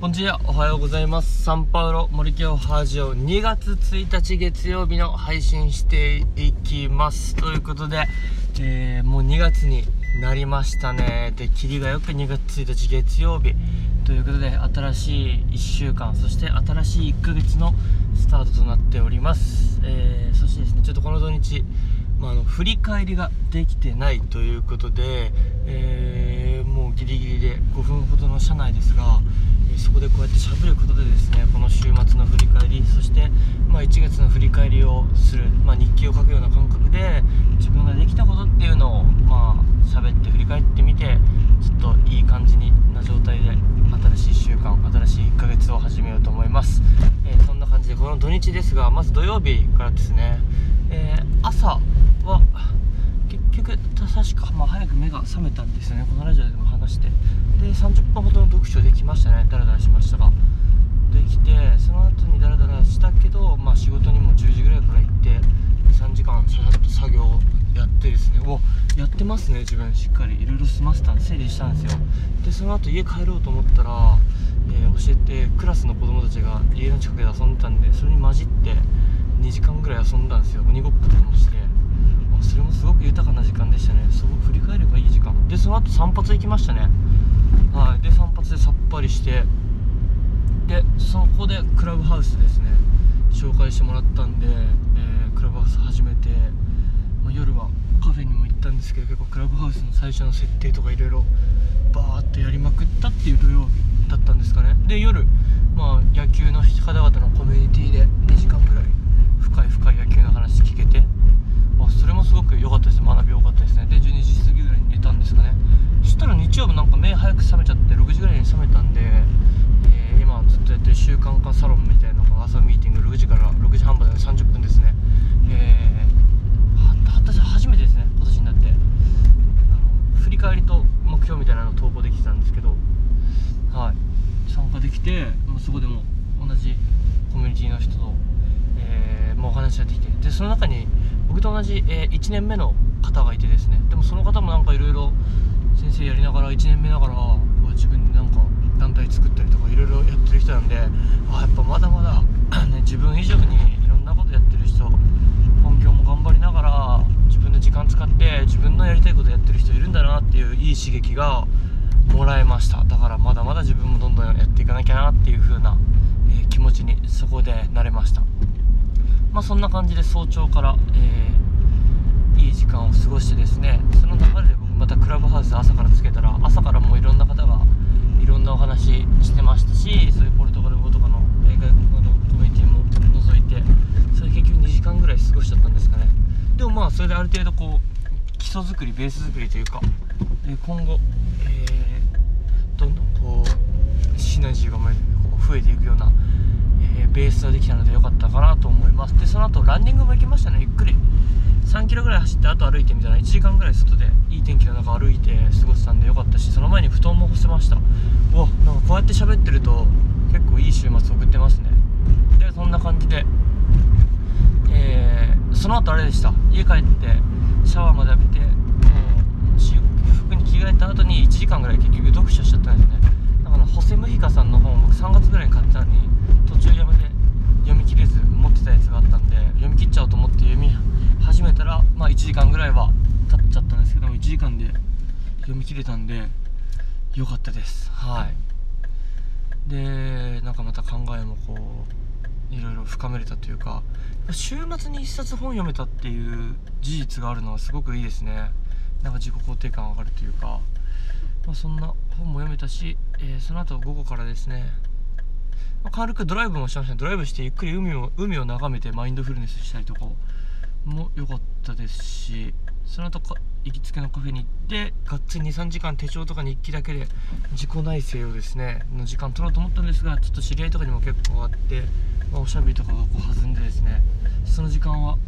こんにちは、おはようございます。サンパウロ森京ハージオ2月1日月曜日の配信していきます。ということで、えー、もう2月になりましたね。で、霧がよく2月1日月曜日。ということで、新しい1週間、そして新しい1ヶ月のスタートとなっております。えー、そしてですね、ちょっとこの土日、まあ、あの振り返りができてないということで、えーギリギリで5分ほどの車内ですが、えそこでこうやって喋ることでですねこの週末の振り返りそして、まあ、1月の振り返りをする、まあ、日記を書くような感覚で自分ができたことっていうのをまあ喋って振り返ってみてちょっといい感じにな状態で新しい1週間新しい1ヶ月を始めようと思います、えーそんな感じでこの土日ですがまず土曜日からですね、えー朝は結局確か、まあ、早く目が覚めたんですよねこのラジオでも。話して。で30分ほどの読書できましたね。ダラダラしましたが。できてその後にダラダラしたけど、まあ、仕事にも10時ぐらいから行って3時間ささっと作業をやってですね。おやってますね自分。しっかり。いろいろ済ませた整理したんですよ。でその後家帰ろうと思ったら、えー教えてクラスの子供たちが家の近くで遊んでたんでそれに混じって2時間ぐらい遊んだんですよ。鬼ごっことかもして。それもすごく豊かな時間でしたね。その後散髪行きましたね。はい。で散髪でさっぱりしてでそこでクラブハウスですね。紹介してもらったんで、えークラブハウス始めて、まあ、夜はカフェにも行ったんですけど結構クラブハウスの最初の設定とかいろいろバーッとやりまくったっていう土曜日だったんですかね。で夜、まあ、野球の方々のコミュニティで2時間ぐらい深い深い野球の話聞けてあそれもすごく良かったです学び良かったですねで12時過ぎぐらいに寝たんですかねそしたら日曜日なんか目早く覚めちゃって6時ぐらいに覚めたんで、えー今ずっとやってる習慣化サロンみたいなのが朝ミーティング6時から6時半まで30分ですね。えー、私初めてですね今年になって。あの振り返りと目標みたいなのを投稿できてたんですけどはい。参加できて、まあ、そこでも同じコミュニティの人と、えー、もうお話ができて。でその中に僕と同じ、え1年目の方がいてですね。でもその方もなんかいろいろ先生やりながら1年目ながら自分でなんか団体作ったりとかいろいろやってる人なんであやっぱまだまだ、ね、自分以上にいろんなことやってる人本業も頑張りながら自分の時間使って自分のやりたいことやってる人いるんだなっていういい刺激がもらえました。だからまだまだ自分もどんどんやっていかなきゃなっていう風な、えー気持ちにそこでなれました。まあそんな感じで早朝から、えーいい時間を過ごしてですねその流れで僕またクラブハウス朝からつけたら朝からもういろんな方がいろんなお話してましたしそういうポルトガル語とかのえー外国語のコミュニティも覗いてそれ結局2時間ぐらい過ごしちゃったんですかねでもまあそれである程度こう基礎作りベース作りというか、えー今後、えーどんどんこうシナジーがこう増えていくような、えーベースができたので良かったかなと思います。でその後ランニングも行きましたねゆっくり。3キロぐらい走ってあと歩いてみたら1時間ぐらい外でいい天気の中歩いて過ごせたんでよかったしその前に布団も干せました。うわなんかこうやって喋ってると結構いい週末送ってますね。でそんな感じでの後あれでした。家帰ってシャワーまで浴びてもう私服に着替えた後に1時間ぐらい結局読書しちゃったんですよね。だからホセ・ムヒカさんの本を僕3月ぐらいに買ったのに途中やめて読み切れず持ってたやつがあったんで読み切っちゃおうと思って読み始めたらまあ1時間ぐらいは経っちゃったんですけど1時間で読み切れたんでよかったです。はい。でなんかまた考えもこういろいろ深めれたというか週末に1冊本読めたっていう事実があるのはすごくいいですね。なんか自己肯定感上がるというか、まあ、そんな本も読めたし、えーその後午後からですね、まあ、軽くドライブもしましたドライブしてゆっくり海を海を眺めてマインドフルネスしたりとかも良かったですしその後か行きつけのカフェに行ってがっつり23時間手帳とか日記だけで自己内省をですねの時間取ろうと思ったんですがちょっと知り合いとかにも結構あって、まあ、おしゃべりとかがこう弾んでですねその時間は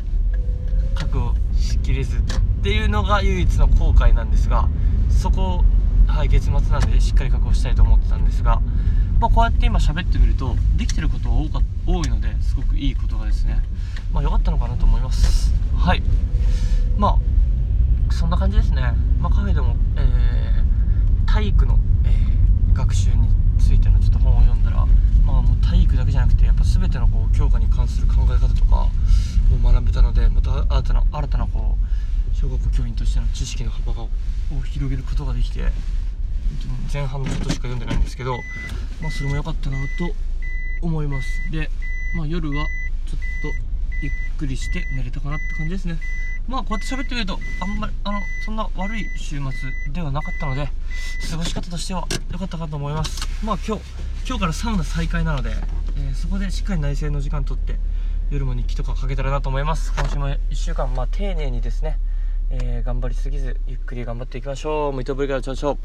確保しきれずっていうのが唯一の後悔なんですがそこを、はい、月末なんでしっかり確保したいと思ってたんですが、まあ、こうやって今喋ってみるとできてることが多か多いのですごくいいことがですねまあ良かったのかなと思います。はい。まあそんな感じですね、まあ、カフェでも、えー体育の、えー学習についてのちょっと本を読んだら、まあ、もう体育だけじゃなくてやっぱ全てのこう教科に関する考え方とかを学べたのでまた新たな新たなこう小学校教員としての知識の幅がを広げることができて前半のちょっとしか読んでないんですけど、まあ、それも良かったなと思います。で、まあ、夜はちょっとゆっくりして寝れたかなって感じですね。まあこうやって喋ってみるとあんまりあのそんな悪い週末ではなかったので過ごし方としては良かったかと思います。まあ今日今日からサウナ再開なので、えーそこでしっかり内省の時間とって夜も日記とかかけたらなと思います。今週も1週間まあ丁寧にですね、えー頑張りすぎずゆっくり頑張っていきましょう。ムイトブリからチャオチャオ